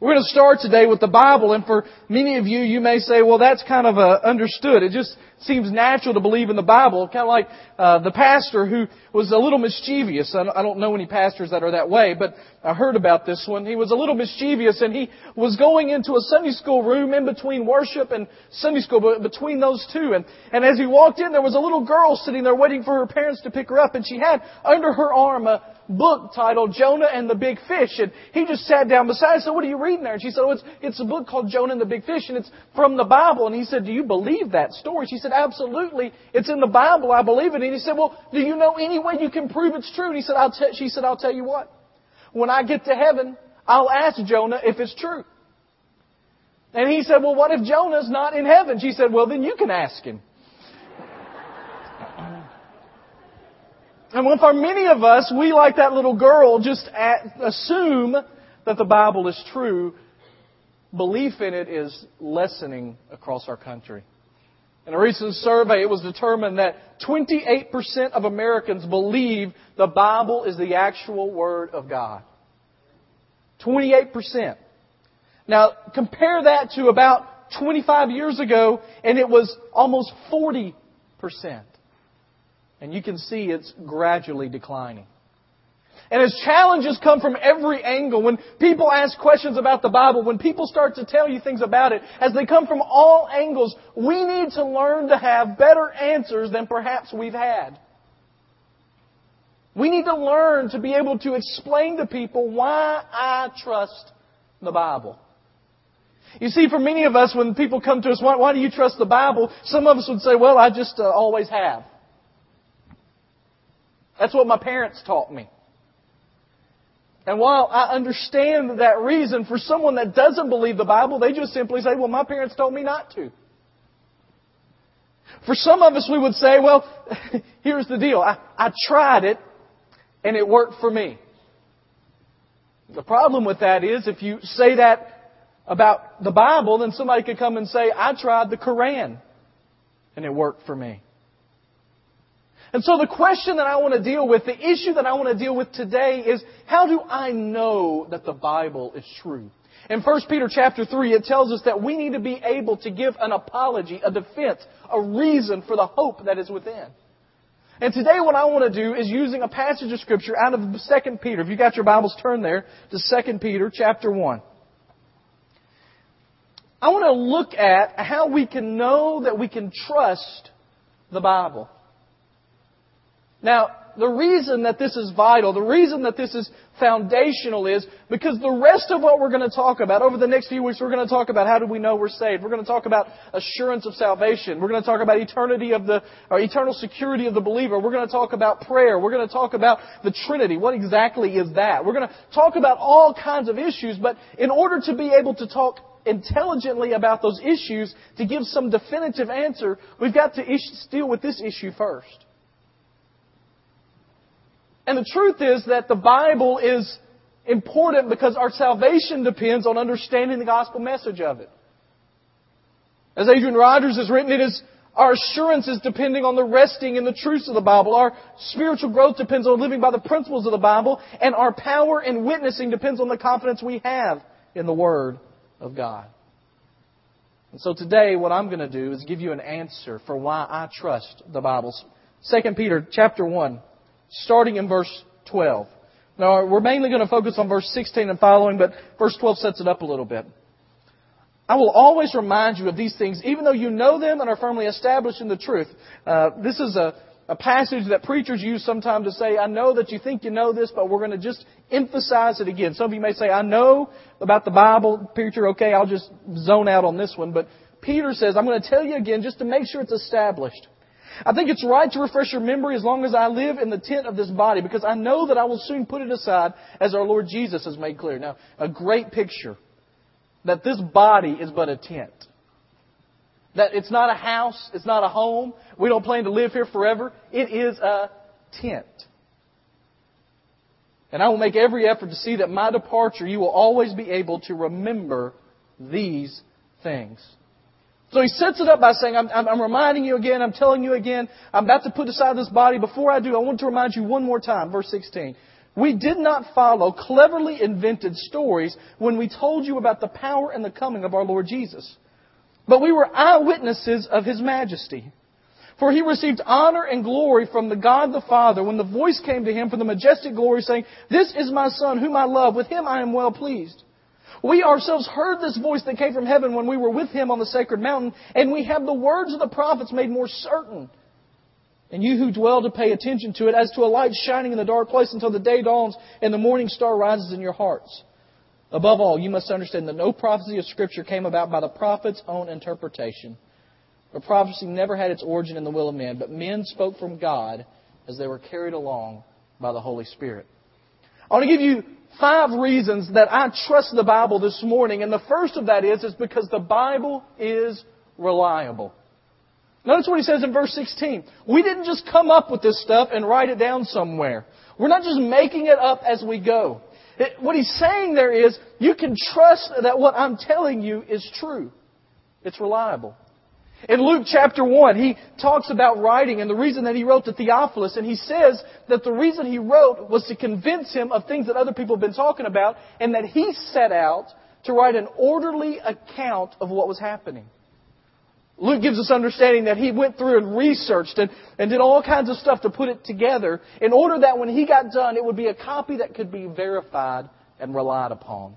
We're going to start today with the Bible, and for many of you, you may say, well, that's kind of understood. It just seems natural to believe in the Bible, kind of like uh, the pastor who was a little mischievous. I don't know any pastors that are that way, but I heard about this one. He was a little mischievous, and he was going into a Sunday school room in between worship and Sunday school, between those two. And, and as he walked in, there was a little girl sitting there waiting for her parents to pick her up, and she had under her arm a book titled Jonah and the Big Fish. And he just sat down beside her and said, what are you reading there? And she said, oh, it's, it's a book called Jonah and the Big Fish, and it's from the Bible. And he said, do you believe that story? She said, absolutely. It's in the Bible. I believe it. And he said, well, do you know any way you can prove it's true? And he said, I'll t-, she said, I'll tell you what. When I get to heaven, I'll ask Jonah if it's true. And he said, well, what if Jonah's not in heaven? She said, well, then you can ask him. And well, for many of us, we, like that little girl, just assume that the Bible is true. Belief in it is lessening across our country. In a recent survey, it was determined that 28% of Americans believe the Bible is the actual Word of God. 28%. Now, compare that to about 25 years ago, and it was almost 40%. And you can see it's gradually declining. And as challenges come from every angle, when people ask questions about the Bible, when people start to tell you things about it, as they come from all angles, we need to learn to have better answers than perhaps we've had. We need to learn to be able to explain to people why I trust the Bible. You see, for many of us, when people come to us, why, why do you trust the Bible? Some of us would say, well, I just uh, always have. That's what my parents taught me. And while I understand that reason, for someone that doesn't believe the Bible, they just simply say, well, my parents told me not to. For some of us, we would say, well, here's the deal. I, I tried it, and it worked for me. The problem with that is, if you say that about the Bible, then somebody could come and say, I tried the Koran, and it worked for me. And so the question that I want to deal with, the issue that I want to deal with today is, how do I know that the Bible is true? In 1 Peter chapter 3, it tells us that we need to be able to give an apology, a defense, a reason for the hope that is within. And today what I want to do is using a passage of scripture out of 2 Peter. If you got your Bibles, turn there to 2 Peter chapter 1. I want to look at how we can know that we can trust the Bible. Now, the reason that this is vital, the reason that this is foundational is because the rest of what we're going to talk about over the next few weeks, we're going to talk about how do we know we're saved. We're going to talk about assurance of salvation. We're going to talk about eternity of the, or eternal security of the believer. We're going to talk about prayer. We're going to talk about the Trinity. What exactly is that? We're going to talk about all kinds of issues, but in order to be able to talk intelligently about those issues, to give some definitive answer, we've got to deal with this issue first. And the truth is that the Bible is important because our salvation depends on understanding the gospel message of it. As Adrian Rogers has written, it is our assurance is depending on the resting in the truths of the Bible. Our spiritual growth depends on living by the principles of the Bible, and our power in witnessing depends on the confidence we have in the Word of God. And so today, what I'm going to do is give you an answer for why I trust the Bible. 2 Peter chapter 1 starting in verse 12. Now, we're mainly going to focus on verse 16 and following, but verse 12 sets it up a little bit. I will always remind you of these things, even though you know them and are firmly established in the truth. Uh, this is a, a passage that preachers use sometimes to say, I know that you think you know this, but we're going to just emphasize it again. Some of you may say, I know about the Bible, preacher, okay, I'll just zone out on this one. But Peter says, I'm going to tell you again just to make sure it's established. I think it's right to refresh your memory as long as I live in the tent of this body because I know that I will soon put it aside as our Lord Jesus has made clear. Now, a great picture that this body is but a tent. That it's not a house, it's not a home. We don't plan to live here forever. It is a tent. And I will make every effort to see that my departure you will always be able to remember these things. So he sets it up by saying, I'm, I'm, I'm, reminding you again, I'm telling you again, I'm about to put aside this body. Before I do, I want to remind you one more time, verse 16. We did not follow cleverly invented stories when we told you about the power and the coming of our Lord Jesus. But we were eyewitnesses of His majesty. For he received honor and glory from the God the Father when the voice came to him from the majestic glory saying, This is my Son whom I love. With him I am well pleased. We ourselves heard this voice that came from heaven when we were with him on the sacred mountain, and we have the words of the prophets made more certain and you who dwell to pay attention to it as to a light shining in the dark place until the day dawns and the morning star rises in your hearts. Above all, you must understand that no prophecy of Scripture came about by the prophet's own interpretation. A prophecy never had its origin in the will of men, but men spoke from God as they were carried along by the Holy Spirit. I want to give you five reasons that I trust the Bible this morning, and the first of that is, is because the Bible is reliable. Notice what he says in verse 16. We didn't just come up with this stuff and write it down somewhere. We're not just making it up as we go. It, what he's saying there is, you can trust that what I'm telling you is true. It's reliable. In Luke chapter 1, he talks about writing and the reason that he wrote to Theophilus, and he says that the reason he wrote was to convince him of things that other people have been talking about, and that he set out to write an orderly account of what was happening. Luke gives us understanding that he went through and researched and, and did all kinds of stuff to put it together in order that when he got done, it would be a copy that could be verified and relied upon.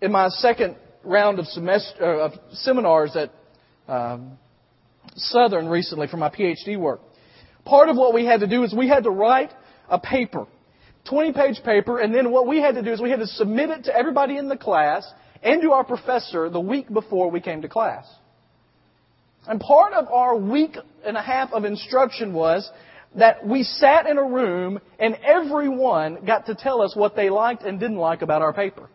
In my second round of, semester, uh, of seminars at um, Southern recently for my PhD work, part of what we had to do is we had to write a paper, 20 page paper, and then what we had to do is we had to submit it to everybody in the class and to our professor the week before we came to class. And part of our week and a half of instruction was that we sat in a room and everyone got to tell us what they liked and didn't like about our paper.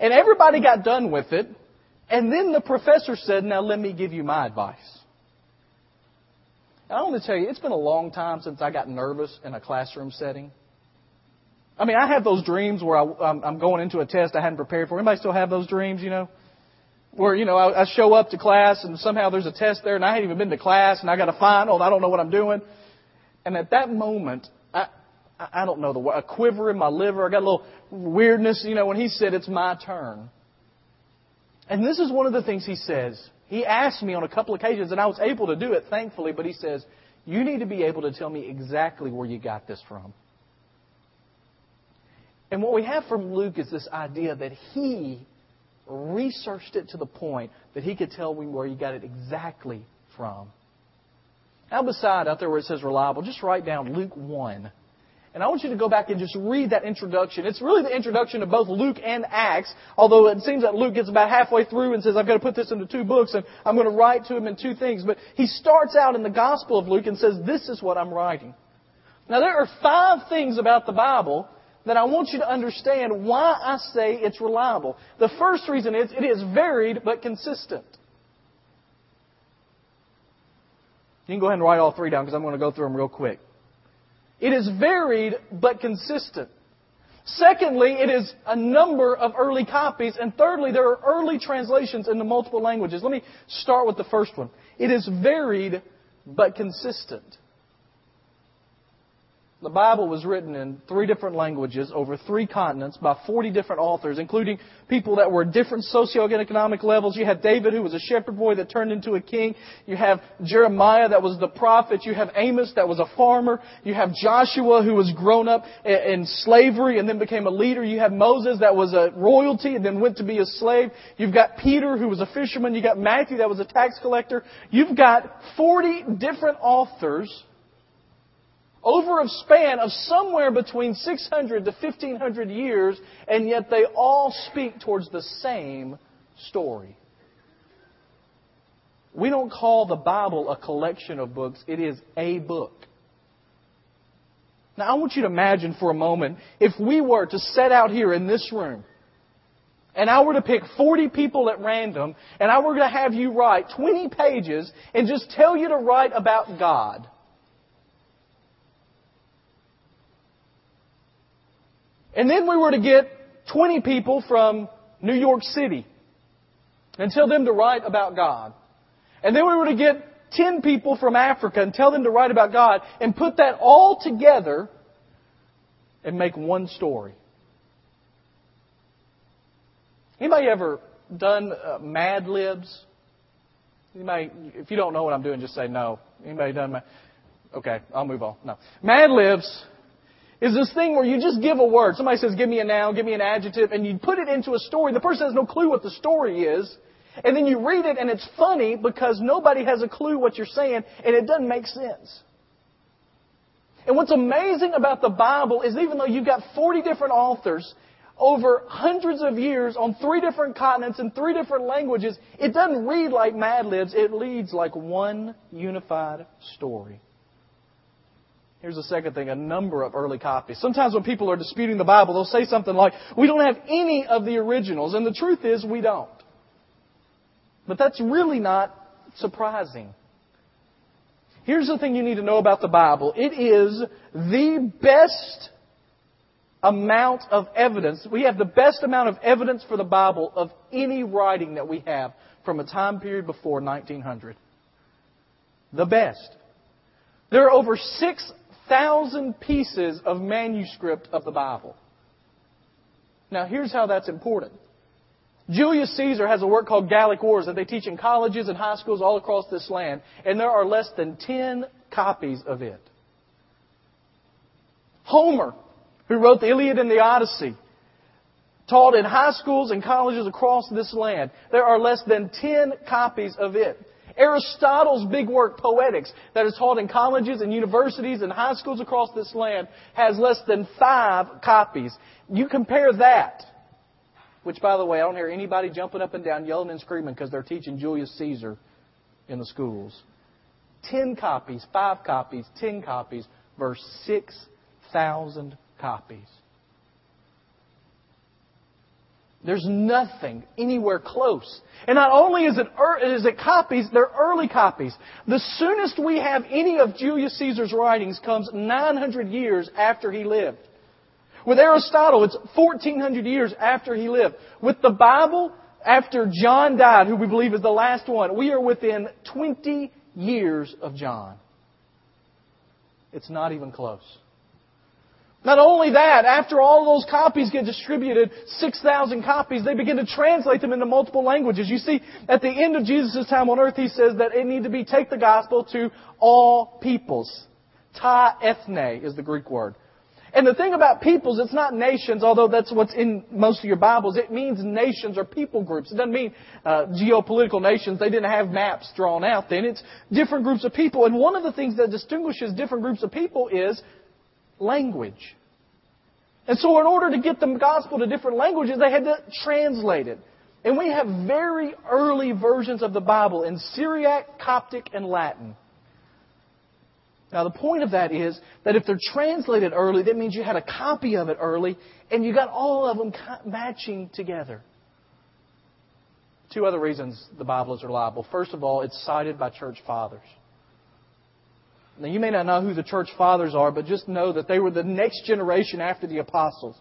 And everybody got done with it, and then the professor said, Now let me give you my advice. And I want to tell you, it's been a long time since I got nervous in a classroom setting. I mean, I have those dreams where I, I'm going into a test I hadn't prepared for. Anybody still have those dreams, you know? Where, you know, I, I show up to class and somehow there's a test there and I hadn't even been to class and I got a final and I don't know what I'm doing. And at that moment, I, don't know, the, a quiver in my liver, I got a little weirdness, you know, when he said, it's my turn. And this is one of the things he says. He asked me on a couple occasions and I was able to do it, thankfully, but he says, you need to be able to tell me exactly where you got this from. And what we have from Luke is this idea that he researched it to the point that he could tell me where he got it exactly from. Now, beside out there where it says reliable, just write down Luke 1. And I want you to go back and just read that introduction. It's really the introduction of both Luke and Acts, although it seems that Luke gets about halfway through and says, I've got to put this into two books and I'm going to write to him in two things. But he starts out in the Gospel of Luke and says, This is what I'm writing. Now, there are five things about the Bible that I want you to understand why I say it's reliable. The first reason is it is varied but consistent. You can go ahead and write all three down because I'm going to go through them real quick. It is varied but consistent. Secondly, it is a number of early copies. And thirdly, there are early translations into multiple languages. Let me start with the first one. It is varied but consistent. The Bible was written in three different languages over three continents by 40 different authors, including people that were different socioeconomic levels. You had David, who was a shepherd boy that turned into a king. You have Jeremiah, that was the prophet. You have Amos, that was a farmer. You have Joshua, who was grown up in slavery and then became a leader. You have Moses, that was a royalty and then went to be a slave. You've got Peter, who was a fisherman. You got Matthew, that was a tax collector. You've got 40 different authors over a span of somewhere between 600 to 1500 years, and yet they all speak towards the same story. We don't call the Bible a collection of books, it is a book. Now, I want you to imagine for a moment if we were to set out here in this room, and I were to pick 40 people at random, and I were to have you write 20 pages and just tell you to write about God. And then we were to get 20 people from New York City and tell them to write about God. And then we were to get 10 people from Africa and tell them to write about God and put that all together and make one story. Anybody ever done uh, Mad Libs? Anybody, if you don't know what I'm doing, just say no. Anybody done Mad? Okay, I'll move on. No. Mad Libs is this thing where you just give a word. Somebody says, give me a noun, give me an adjective, and you put it into a story. The person has no clue what the story is. And then you read it and it's funny because nobody has a clue what you're saying and it doesn't make sense. And what's amazing about the Bible is even though you've got 40 different authors over hundreds of years on three different continents in three different languages, it doesn't read like Mad Libs. It reads like one unified story. Here's the second thing, a number of early copies. Sometimes when people are disputing the Bible, they'll say something like, we don't have any of the originals. And the truth is, we don't. But that's really not surprising. Here's the thing you need to know about the Bible. It is the best amount of evidence. We have the best amount of evidence for the Bible of any writing that we have from a time period before 1900. The best. There are over 6,000 pieces of manuscript of the Bible. Now, here's how that's important. Julius Caesar has a work called Gallic Wars that they teach in colleges and high schools all across this land, and there are less than 10 copies of it. Homer who wrote the Iliad and the Odyssey, taught in high schools and colleges across this land. There are less than 10 copies of it. Aristotle's big work, Poetics, that is taught in colleges and universities and high schools across this land, has less than five copies. You compare that, which, by the way, I don't hear anybody jumping up and down, yelling and screaming because they're teaching Julius Caesar in the schools. Ten copies, five copies, ten copies, verse 6,000 copies. There's nothing anywhere close. And not only is it, is it copies, they're early copies. The soonest we have any of Julius Caesar's writings comes 900 years after he lived. With Aristotle, it's 1400 years after he lived. With the Bible, after John died, who we believe is the last one, we are within 20 years of John. It's not even close. Not only that, after all those copies get distributed, 6,000 copies, they begin to translate them into multiple languages. You see, at the end of Jesus' time on earth, he says that it need to be take the gospel to all peoples. Ta ethne is the Greek word. And the thing about peoples, it's not nations, although that's what's in most of your Bibles. It means nations or people groups. It doesn't mean uh, geopolitical nations. They didn't have maps drawn out then. It's different groups of people. And one of the things that distinguishes different groups of people is language. And so in order to get the gospel to different languages, they had to translate it. And we have very early versions of the Bible in Syriac, Coptic, and Latin. Now the point of that is that if they're translated early, that means you had a copy of it early, and you got all of them matching together. Two other reasons the Bible is reliable. First of all, it's cited by church fathers. Now, you may not know who the church fathers are, but just know that they were the next generation after the apostles.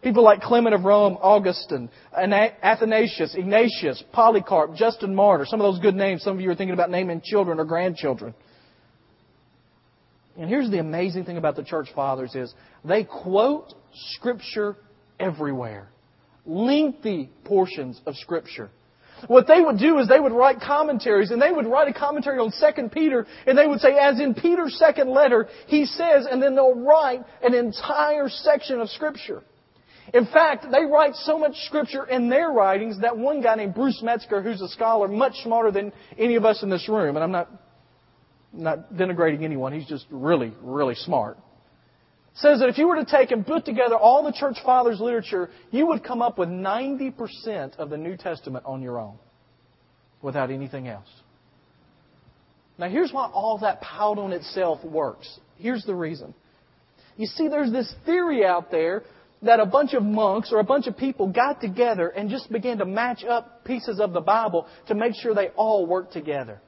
People like Clement of Rome, Augustine, Athanasius, Ignatius, Polycarp, Justin Martyr. Some of those good names. Some of you are thinking about naming children or grandchildren. And here's the amazing thing about the church fathers is they quote scripture everywhere. Lengthy portions of scripture. What they would do is they would write commentaries, and they would write a commentary on 2 Peter, and they would say, as in Peter's second letter, he says, and then they'll write an entire section of Scripture. In fact, they write so much Scripture in their writings that one guy named Bruce Metzger, who's a scholar much smarter than any of us in this room, and I'm not, not denigrating anyone, he's just really, really smart says that if you were to take and put together all the church fathers' literature, you would come up with 90% of the New Testament on your own without anything else. Now, here's why all that piled on itself works. Here's the reason. You see, there's this theory out there that a bunch of monks or a bunch of people got together and just began to match up pieces of the Bible to make sure they all work together.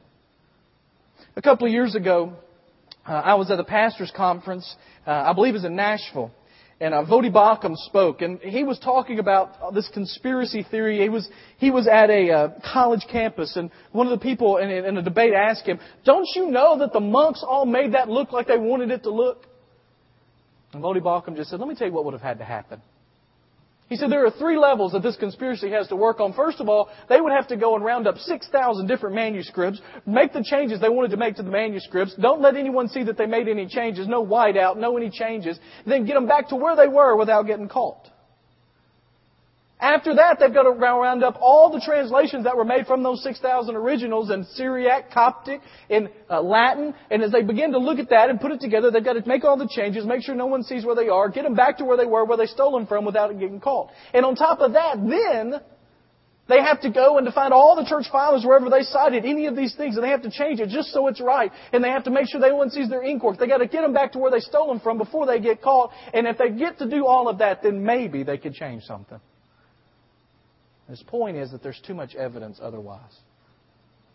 A couple of years ago, uh, I was at a pastor's conference, uh, I believe it was in Nashville. and uh, Voddie Baucham spoke, and he was talking about this conspiracy theory. He was he was at a uh, college campus, and one of the people in, in a debate asked him, "Don't you know that the monks all made that look like they wanted it to look?" And Voddie Baucham just said, "Let me tell you what would have had to happen." He said there are three levels that this conspiracy has to work on. First of all, they would have to go and round up 6,000 different manuscripts, make the changes they wanted to make to the manuscripts, don't let anyone see that they made any changes, no whiteout, no any changes, then get them back to where they were without getting caught. After that, they've got to round up all the translations that were made from those 6,000 originals in Syriac, Coptic, in uh, Latin. And as they begin to look at that and put it together, they've got to make all the changes, make sure no one sees where they are, get them back to where they were, where they stole them from without getting caught. And on top of that, then, they have to go and to find all the church fathers wherever they cited any of these things, and they have to change it just so it's right. And they have to make sure no one sees their ink work. They got to get them back to where they stole them from before they get caught. And if they get to do all of that, then maybe they could change something. His point is that there's too much evidence otherwise.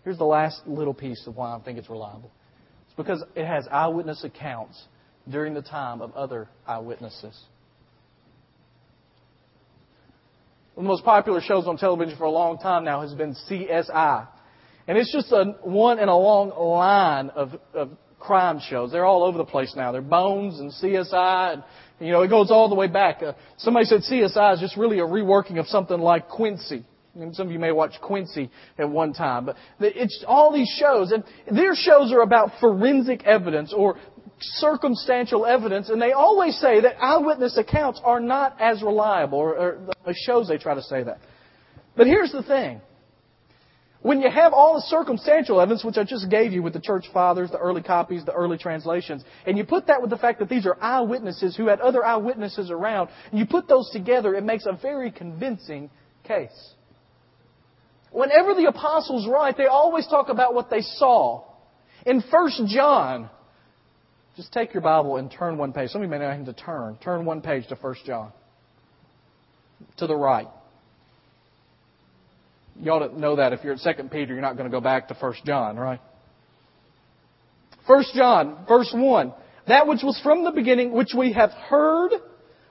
Here's the last little piece of why I think it's reliable. It's because it has eyewitness accounts during the time of other eyewitnesses. One of the most popular shows on television for a long time now has been CSI. And it's just a, one in a long line of, of crime shows. They're all over the place now. They're Bones and CSI and you know, it goes all the way back. Uh, somebody said CSI is just really a reworking of something like Quincy. And some of you may watch Quincy at one time, but it's all these shows, and their shows are about forensic evidence or circumstantial evidence, and they always say that eyewitness accounts are not as reliable, or, or the shows they try to say that. But here's the thing. When you have all the circumstantial evidence, which I just gave you with the church fathers, the early copies, the early translations, and you put that with the fact that these are eyewitnesses who had other eyewitnesses around, and you put those together, it makes a very convincing case. Whenever the apostles write, they always talk about what they saw. In 1 John, just take your Bible and turn one page. Some of you may not have to turn. Turn one page to 1 John. To the right. You ought to know that if you're at 2 Peter, you're not going to go back to 1 John, right? 1 John, verse 1. That which was from the beginning, which we have heard,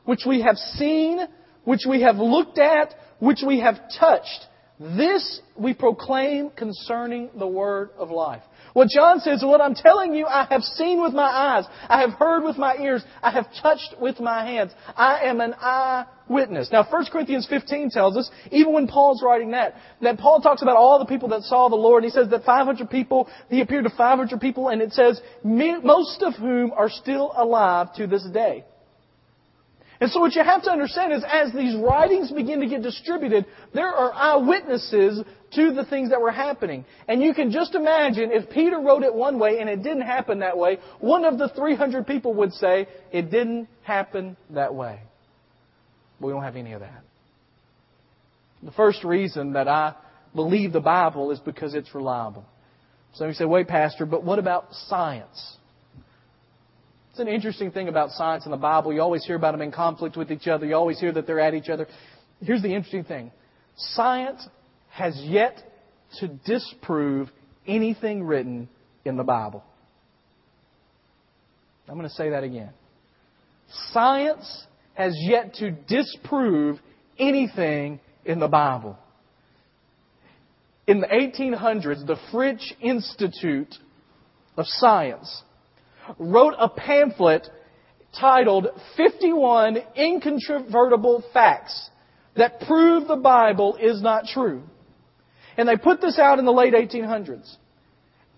which we have seen, which we have looked at, which we have touched. This we proclaim concerning the word of life. What John says, what I'm telling you, I have seen with my eyes, I have heard with my ears, I have touched with my hands. I am an eyewitness. Now, 1 Corinthians 15 tells us, even when Paul's writing that, that Paul talks about all the people that saw the Lord, and he says that 500 people, he appeared to 500 people, and it says, most of whom are still alive to this day. And so what you have to understand is as these writings begin to get distributed, there are eyewitnesses to the things that were happening. And you can just imagine if Peter wrote it one way and it didn't happen that way, one of the 300 people would say, it didn't happen that way. But we don't have any of that. The first reason that I believe the Bible is because it's reliable. So you say, wait, Pastor, but what about science? It's an interesting thing about science and the Bible. You always hear about them in conflict with each other. You always hear that they're at each other. Here's the interesting thing. Science has yet to disprove anything written in the Bible. I'm going to say that again. Science has yet to disprove anything in the Bible. In the 1800s, the French Institute of Science wrote a pamphlet titled 51 Incontrovertible Facts that prove the Bible is not true. And they put this out in the late 1800s.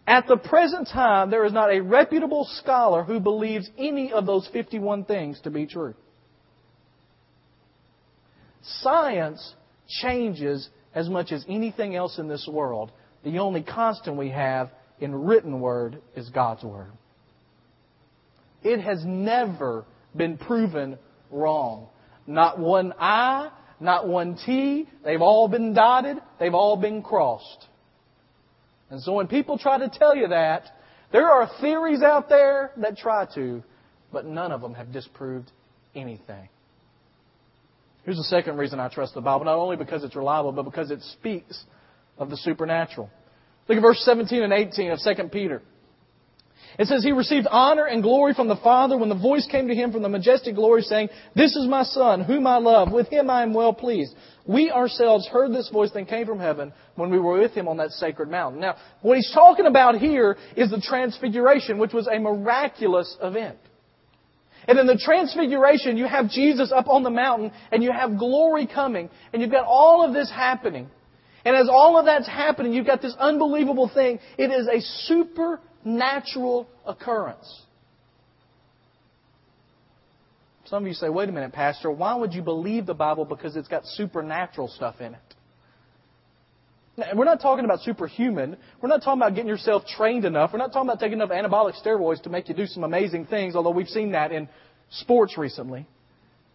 At the present time, there is not a reputable scholar who believes any of those 51 things to be true. Science changes as much as anything else in this world. The only constant we have in written word is God's word. It has never been proven wrong. Not one I, not one T. They've all been dotted. They've all been crossed. And so when people try to tell you that, there are theories out there that try to, but none of them have disproved anything. Here's the second reason I trust the Bible, not only because it's reliable, but because it speaks of the supernatural. Look at verse 17 and 18 of 2 Peter. It says he received honor and glory from the Father when the voice came to him from the majestic glory saying, This is my Son, whom I love. With him I am well pleased. We ourselves heard this voice that came from heaven when we were with him on that sacred mountain. Now, what he's talking about here is the transfiguration, which was a miraculous event. And in the transfiguration, you have Jesus up on the mountain and you have glory coming and you've got all of this happening. And as all of that's happening, you've got this unbelievable thing. It is a supernatural occurrence. Some of you say, wait a minute, Pastor, why would you believe the Bible because it's got supernatural stuff in it? We're not talking about superhuman. We're not talking about getting yourself trained enough. We're not talking about taking enough anabolic steroids to make you do some amazing things, although we've seen that in sports recently.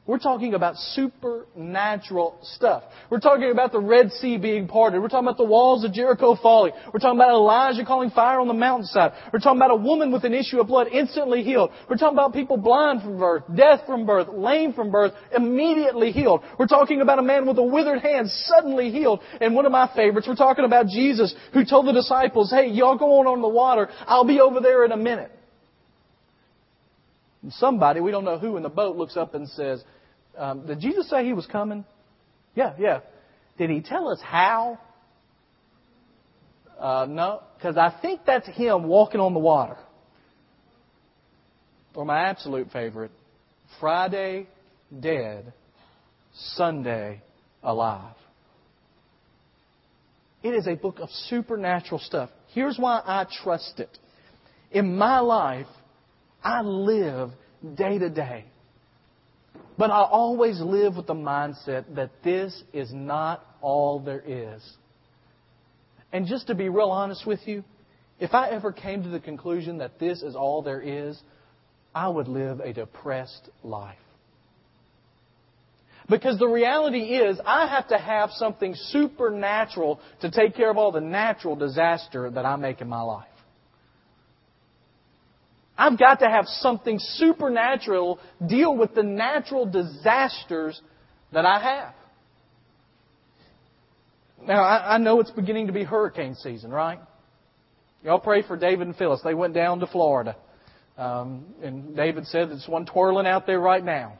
We're talking about supernatural stuff. We're talking about the Red Sea being parted. We're talking about the walls of Jericho falling. We're talking about Elijah calling fire on the mountainside. We're talking about a woman with an issue of blood instantly healed. We're talking about people blind from birth, deaf from birth, lame from birth, immediately healed. We're talking about a man with a withered hand suddenly healed. And one of my favorites, we're talking about Jesus who told the disciples, hey, y'all go on on the water. I'll be over there in a minute. Somebody, we don't know who in the boat, looks up and says, um, Did Jesus say he was coming? Yeah, yeah. Did he tell us how? Uh, no, because I think that's him walking on the water. Or my absolute favorite, Friday dead, Sunday alive. It is a book of supernatural stuff. Here's why I trust it. In my life, I live day to day. But I always live with the mindset that this is not all there is. And just to be real honest with you, if I ever came to the conclusion that this is all there is, I would live a depressed life. Because the reality is, I have to have something supernatural to take care of all the natural disaster that I make in my life. I've got to have something supernatural deal with the natural disasters that I have. Now, I, I know it's beginning to be hurricane season, right? Y'all pray for David and Phyllis. They went down to Florida. Um, and David said there's one twirling out there right now.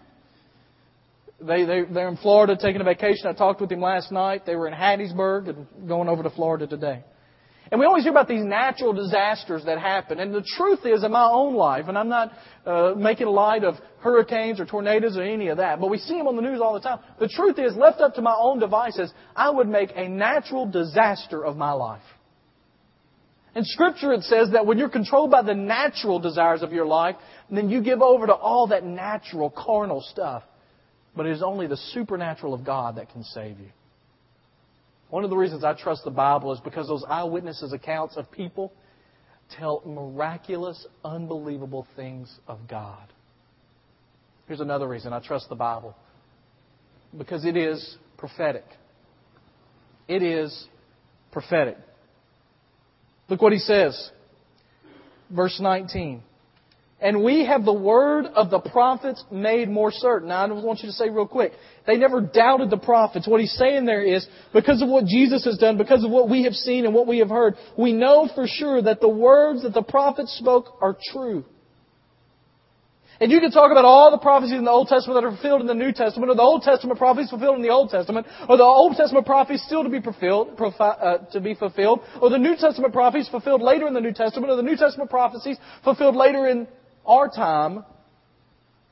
They, they, they're in Florida taking a vacation. I talked with him last night. They were in Hattiesburg and going over to Florida today. And we always hear about these natural disasters that happen. And the truth is, in my own life, and I'm not uh, making light of hurricanes or tornadoes or any of that, but we see them on the news all the time. The truth is, left up to my own devices, I would make a natural disaster of my life. In Scripture, it says that when you're controlled by the natural desires of your life, then you give over to all that natural, carnal stuff. But it is only the supernatural of God that can save you. One of the reasons I trust the Bible is because those eyewitnesses' accounts of people tell miraculous, unbelievable things of God. Here's another reason I trust the Bible because it is prophetic. It is prophetic. Look what he says. Verse 19. And we have the word of the prophets made more certain. Now, I want you to say real quick. They never doubted the prophets. What he's saying there is, because of what Jesus has done, because of what we have seen and what we have heard, we know for sure that the words that the prophets spoke are true. And you can talk about all the prophecies in the Old Testament that are fulfilled in the New Testament, or the Old Testament prophecies fulfilled in the Old Testament, or the Old Testament prophecies still to be fulfilled, uh, to be fulfilled, or the New Testament prophecies fulfilled later in the New Testament, or the New Testament prophecies fulfilled later in our time.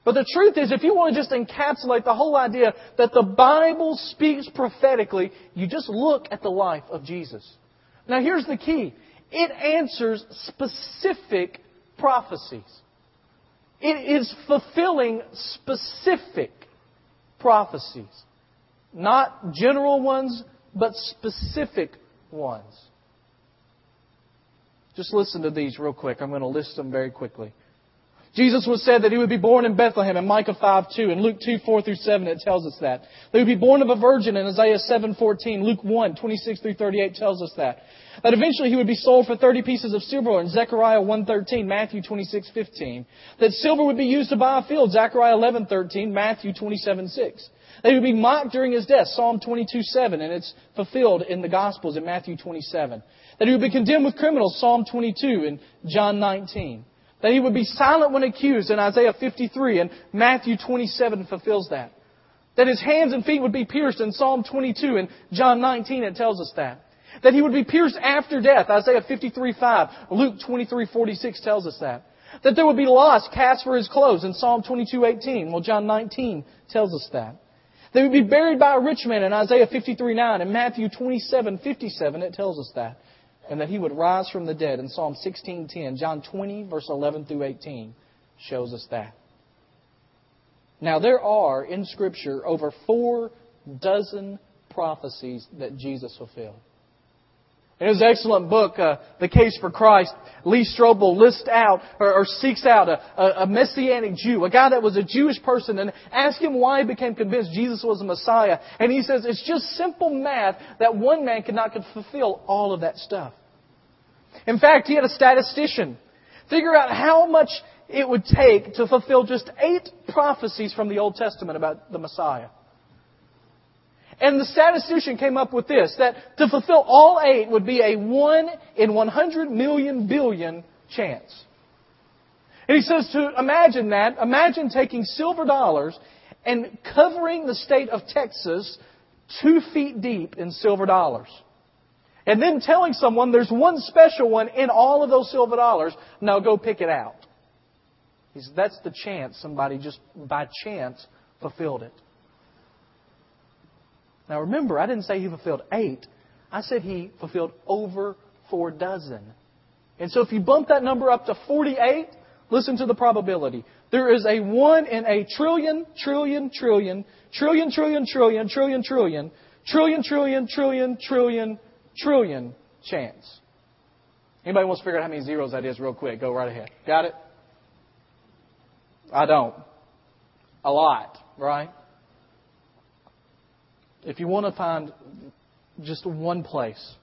But the truth is, if you want to just encapsulate the whole idea that the Bible speaks prophetically, you just look at the life of Jesus. Now here's the key. It answers specific prophecies. It is fulfilling specific prophecies. Not general ones, but specific ones. Just listen to these real quick. I'm going to list them very quickly. Jesus was said that he would be born in Bethlehem in Micah 5 2. In Luke 2 4 through 7 it tells us that. That he would be born of a virgin in Isaiah 7 14. Luke 1 26 through 38 tells us that. That eventually he would be sold for 30 pieces of silver in Zechariah 1 13. Matthew 26 15. That silver would be used to buy a field. Zechariah 11 13. Matthew 27 6. That he would be mocked during his death. Psalm 22 7. And it's fulfilled in the Gospels in Matthew 27. That he would be condemned with criminals. Psalm 22 and John 19 That he would be silent when accused in Isaiah 53 and Matthew 27 fulfills that. That his hands and feet would be pierced in Psalm 22 and John 19 it tells us that. That he would be pierced after death, Isaiah 53 5. Luke 23 46 tells us that. That there would be loss cast for his clothes in Psalm 22 18. Well, John 19 tells us that. They would be buried by a rich man in Isaiah 53 9 and Matthew 27 57 it tells us that and that he would rise from the dead in Psalm 16:10. John 20 verse 11 through 18 shows us that. Now there are in scripture over 4 dozen prophecies that Jesus fulfilled. In his excellent book, uh, The Case for Christ, Lee Strobel lists out or, or seeks out a, a, a, messianic Jew, a guy that was a Jewish person, and asks him why he became convinced Jesus was a Messiah. And he says it's just simple math that one man could not fulfill all of that stuff. In fact, he had a statistician figure out how much it would take to fulfill just eight prophecies from the Old Testament about the Messiah. And the statistician came up with this, that to fulfill all eight would be a 1 in 100 million billion chance. And he says to imagine that, imagine taking silver dollars and covering the state of Texas two feet deep in silver dollars. And then telling someone there's one special one in all of those silver dollars, now go pick it out. He says, that's the chance somebody just by chance fulfilled it. Now remember, I didn't say he fulfilled eight. I said he fulfilled over four dozen. And so if you bump that number up to 48, listen to the probability. There is a one in a trillion, trillion, trillion, trillion, trillion, trillion, trillion, trillion, trillion, trillion, trillion, trillion, trillion chance. Anybody wants to figure out how many zeros that is real quick? Go right ahead. Got it? I don't. A lot, right? If you want to find just one place,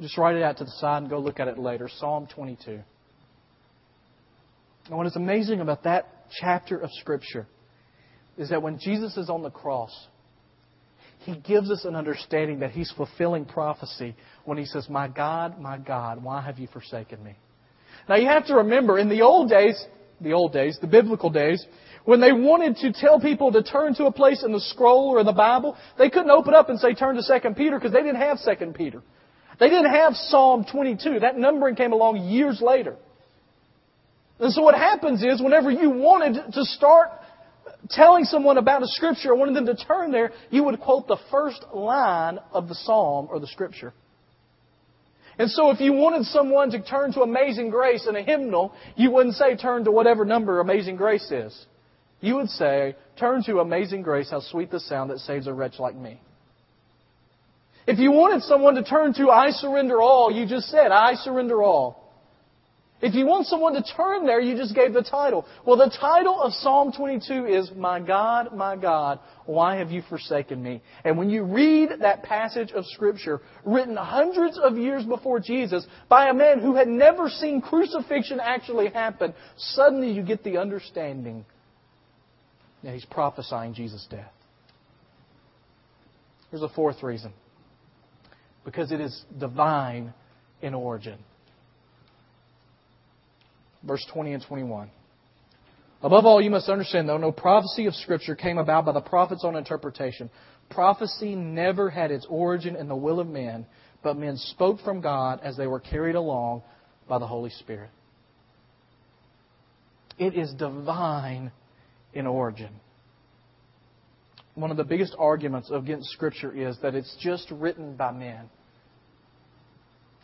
just write it out to the side and go look at it later. Psalm 22. And what is amazing about that chapter of Scripture is that when Jesus is on the cross, he gives us an understanding that he's fulfilling prophecy when he says, My God, my God, why have you forsaken me? Now you have to remember, in the old days, the old days, the biblical days, when they wanted to tell people to turn to a place in the scroll or in the Bible, they couldn't open up and say turn to 2 Peter because they didn't have 2 Peter. They didn't have Psalm 22. That numbering came along years later. And so what happens is whenever you wanted to start telling someone about a scripture or wanted them to turn there, you would quote the first line of the psalm or the scripture. And so if you wanted someone to turn to Amazing Grace in a hymnal, you wouldn't say turn to whatever number Amazing Grace is. You would say, turn to Amazing Grace, how sweet the sound that saves a wretch like me. If you wanted someone to turn to I surrender all, you just said, I surrender all. If you want someone to turn there, you just gave the title. Well, the title of Psalm 22 is, My God, my God, why have you forsaken me? And when you read that passage of Scripture, written hundreds of years before Jesus, by a man who had never seen crucifixion actually happen, suddenly you get the understanding now he's prophesying Jesus' death. Here's a fourth reason because it is divine in origin. Verse 20 and 21. Above all, you must understand, though, no prophecy of Scripture came about by the prophet's own interpretation. Prophecy never had its origin in the will of men, but men spoke from God as they were carried along by the Holy Spirit. It is divine in origin. One of the biggest arguments against Scripture is that it's just written by men.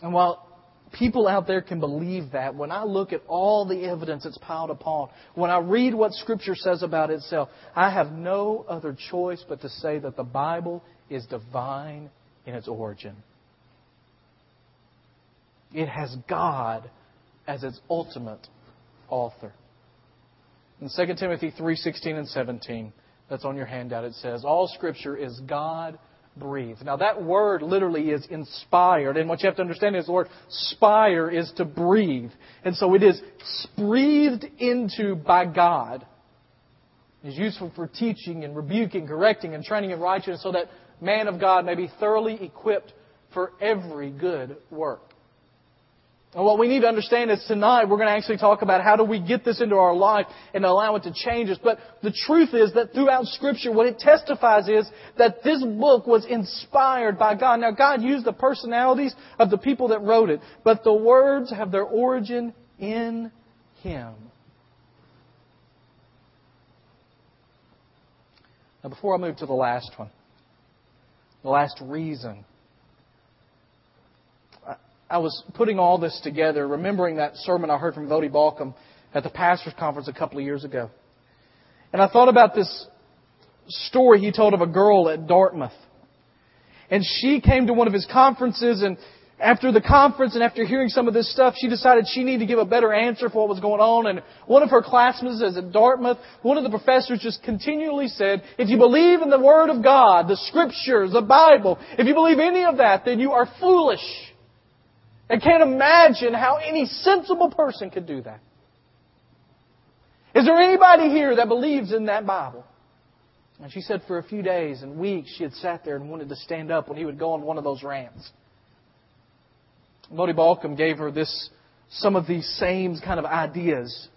And while people out there can believe that, when I look at all the evidence that's piled upon, when I read what Scripture says about itself, I have no other choice but to say that the Bible is divine in its origin. It has God as its ultimate author. In 2 Timothy 3:16 and 17, that's on your handout, it says, All Scripture is God breathed. Now that word literally is inspired, and what you have to understand is the word spire is to breathe. And so it is breathed into by God. Is useful for teaching and rebuking, correcting, and training in righteousness so that man of God may be thoroughly equipped for every good work. And what we need to understand is tonight we're going to actually talk about how do we get this into our life and allow it to change us. But the truth is that throughout Scripture, what it testifies is that this book was inspired by God. Now, God used the personalities of the people that wrote it, but the words have their origin in Him. Now, before I move to the last one, the last reason I was putting all this together, remembering that sermon I heard from Voddie Baucham at the pastor's conference a couple of years ago. And I thought about this story he told of a girl at Dartmouth. And she came to one of his conferences and after the conference and after hearing some of this stuff, she decided she needed to give a better answer for what was going on. And one of her classmates at Dartmouth, one of the professors just continually said, if you believe in the Word of God, the Scriptures, the Bible, if you believe any of that, then you are foolish. I can't imagine how any sensible person could do that. Is there anybody here that believes in that Bible? And she said for a few days and weeks she had sat there and wanted to stand up when he would go on one of those rants. Voddie Baucham gave her this, some of these same kind of ideas.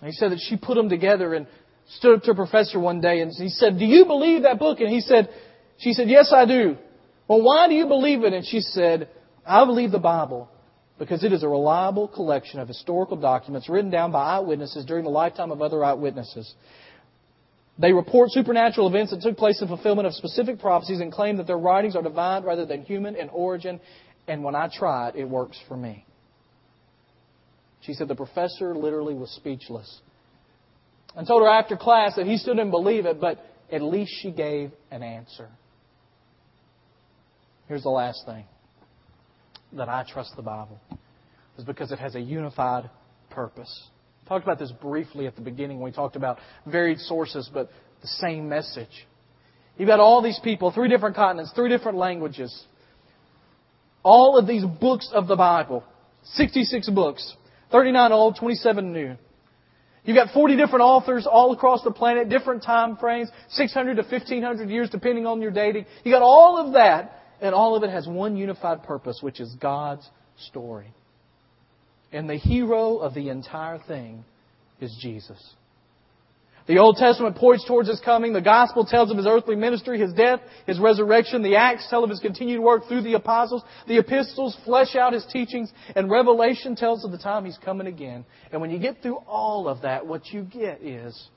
And he said that she put them together and stood up to a professor one day and he said, Do you believe that book? And he said, She said, Yes, I do. Well, why do you believe it? And she said, I believe the Bible because it is a reliable collection of historical documents written down by eyewitnesses during the lifetime of other eyewitnesses. They report supernatural events that took place in fulfillment of specific prophecies and claim that their writings are divine rather than human in origin. And when I try it, it works for me. She said the professor literally was speechless. And told her after class that he still didn't believe it, but at least she gave an answer. Here's the last thing that I trust the Bible is because it has a unified purpose. I talked about this briefly at the beginning when we talked about varied sources, but the same message. You've got all these people, three different continents, three different languages. All of these books of the Bible, 66 books, 39 old, 27 new. You've got 40 different authors all across the planet, different time frames, 600 to 1500 years depending on your dating. You got all of that and all of it has one unified purpose, which is God's story. And the hero of the entire thing is Jesus. The Old Testament points towards His coming. The Gospel tells of His earthly ministry, His death, His resurrection. The Acts tell of His continued work through the apostles. The epistles flesh out His teachings. And Revelation tells of the time He's coming again. And when you get through all of that, what you get is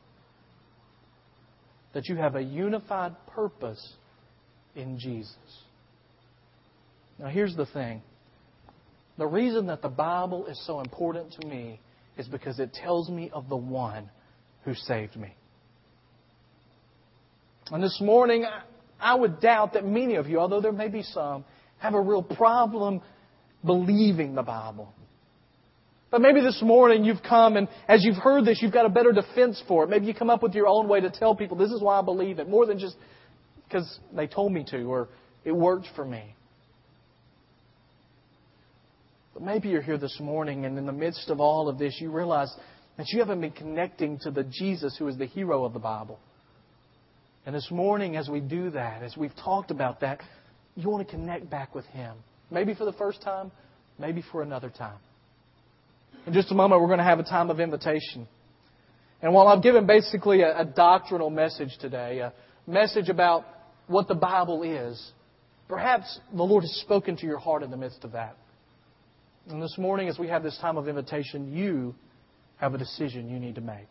that you have a unified purpose in Jesus. Now, here's the thing the reason that the Bible is so important to me is because it tells me of the one who saved me. And this morning, I would doubt that many of you, although there may be some, have a real problem believing the Bible. But maybe this morning you've come and as you've heard this, you've got a better defense for it. Maybe you come up with your own way to tell people this is why I believe it, more than just because they told me to or it worked for me. But maybe you're here this morning and in the midst of all of this, you realize that you haven't been connecting to the Jesus who is the hero of the Bible. And this morning, as we do that, as we've talked about that, you want to connect back with Him. Maybe for the first time, maybe for another time. In just a moment, we're going to have a time of invitation. And while I've given basically a, a doctrinal message today, a message about what the Bible is, perhaps the Lord has spoken to your heart in the midst of that. And this morning, as we have this time of invitation, you have a decision you need to make.